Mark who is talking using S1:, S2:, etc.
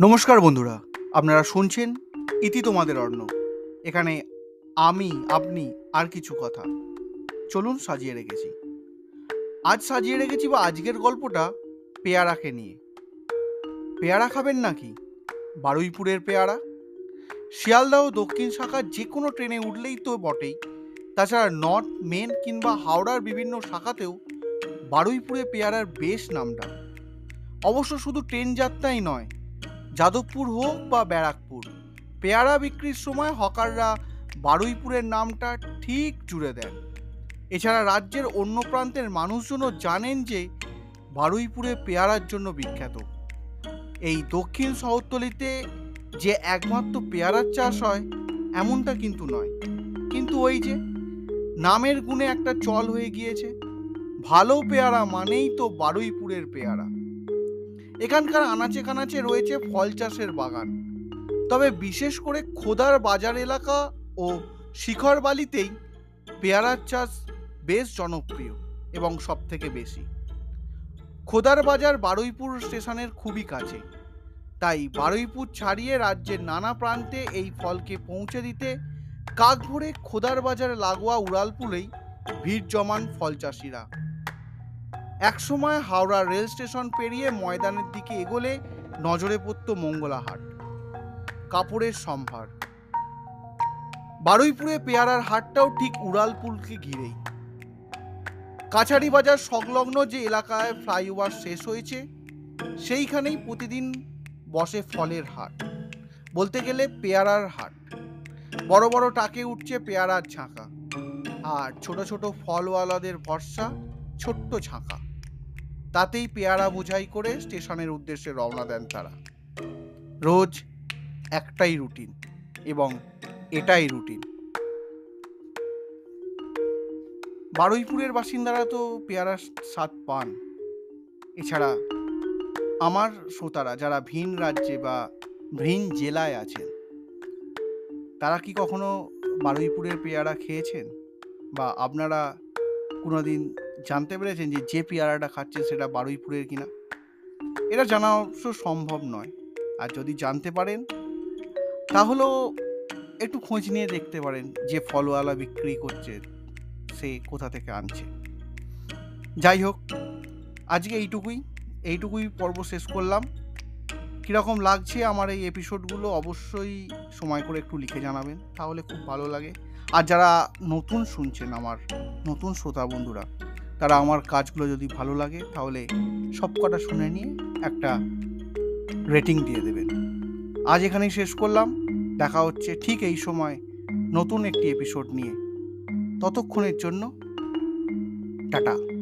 S1: নমস্কার বন্ধুরা, আপনারা শুনছেন ইতি তোমাদের অর্ণ। এখানে আমি, আপনি আর কিছু কথা। চলুন সাজিয়ে রেখেছি। আজ সাজিয়ে রেখেছি বা আজকের গল্পটা পেয়ারাকে নিয়ে। পেয়ারা খাবেন নাকি? বারুইপুরের পেয়ারা? শিয়ালদা ও দক্ষিণ শাখার যে কোনো ট্রেনে উঠলেই তো বটেই। তাছাড়া নর্থ, মেন কিংবা হাওড়ার বিভিন্ন শাখাতেও বারুইপুরে পেয়ারার বেশ নামটা অবশ্য শুধু ট্রেন যাত্রাই নয় যাদবপুর হোক বা ব্যারাকপুর, পেয়ারা বিক্রির সময় হকাররা বারুইপুরের নামটা ঠিক জুড়ে দেন। এছাড়া রাজ্যের অন্য প্রান্তের মানুষজনও জানেন যে বারুইপুরে পেয়ারার জন্য বিখ্যাত। এই দক্ষিণ শহরতলিতে যে একমাত্র পেয়ারার চাষ হয়, এমনটা কিন্তু নয়। কিন্তু ওই যে নামের গুণে একটা চল হয়ে গিয়েছে, ভালো পেয়ারা মানেই তো বারুইপুরের পেয়ারা। এখানকার আনাচে কানাচে রয়েছে ফল চাষের বাগান। তবে বিশেষ করে খোদার বাজার এলাকা ও শিখর বালিতেই পেয়ারার চাষ বেশ জনপ্রিয় এবং সব থেকে বেশি। খোদার বাজার বারুইপুর স্টেশনের খুবই কাছে। তাই বারুইপুর ছাড়িয়ে রাজ্যের নানা প্রান্তে এই ফলকে পৌঁছে দিতে কাক ভরে খোদার বাজার লাগোয়া উড়ালপুলেই ভিড় জমান ফল চাষিরা। একসময় হাওড়া রেল স্টেশন পেরিয়ে ময়দানের দিকে এগোলে নজরে পড়ত মঙ্গলাহাট। কাপড়ের সম্ভার। বারুইপুরে পেয়ারার হাটটাও ঠিক উড়ালপুলকে ঘিরেই। কাছারি বাজার সংলগ্ন যে এলাকায় ফ্লাইওভার শেষ হয়েছে, সেইখানেই প্রতিদিন বসে ফলের হাট। বলতে গেলে পেয়ারার হাট। বড় বড় টাকে উঠছে পেয়ারার ঝাঁকা। আর ছোট ছোট ফলওয়ালাদের ভরসা ছোট্ট ঝাঁকা। তাতেই পেয়ারা বোঝাই করে স্টেশনের উদ্দেশ্যে রওনা দেন তারা। রোজ একটাই রুটিন এবং এটাই রুটিন। বারুইপুরের বাসিন্দারা তো পেয়ারার স্বাদ পান। এছাড়া আমার শ্রোতারা যারা ভিন রাজ্যে বা ভিন জেলায় আছেন, তারা কি কখনো বারুইপুরের পেয়ারা খেয়েছেন? বা আপনারা কোনোদিন জানতে পেরেছেন যে যে পেয়ারাটা খাচ্ছে সেটা বারুইপুরের কিনা? এটা জানা অবশ্য সম্ভব নয়। আর যদি জানতে পারেন, তাহলেও একটু খোঁজ নিয়ে দেখতে পারেন যে ফলওয়ালা বিক্রি করছে, সে কোথা থেকে আনছে। যাই হোক, আজকে এইটুকুই। এইটুকুই পর্ব শেষ করলাম। কীরকম লাগছে আমার এই এপিসোডগুলো অবশ্যই সময় করে একটু লিখে জানাবেন, তাহলে খুব ভালো লাগে। আর যারা নতুন শুনছেন আমার, নতুন শ্রোতা বন্ধুরা, তারা আমার কাজগুলো যদি ভালো লাগে, তাহলে সব কটা শুনে নিয়ে একটা রেটিং দিয়ে দেবেন। আজ এখানেই শেষ করলাম, দেখা হচ্ছে ঠিক এই সময় নতুন একটি এপিসোড নিয়ে। ততক্ষণের জন্য, টাটা।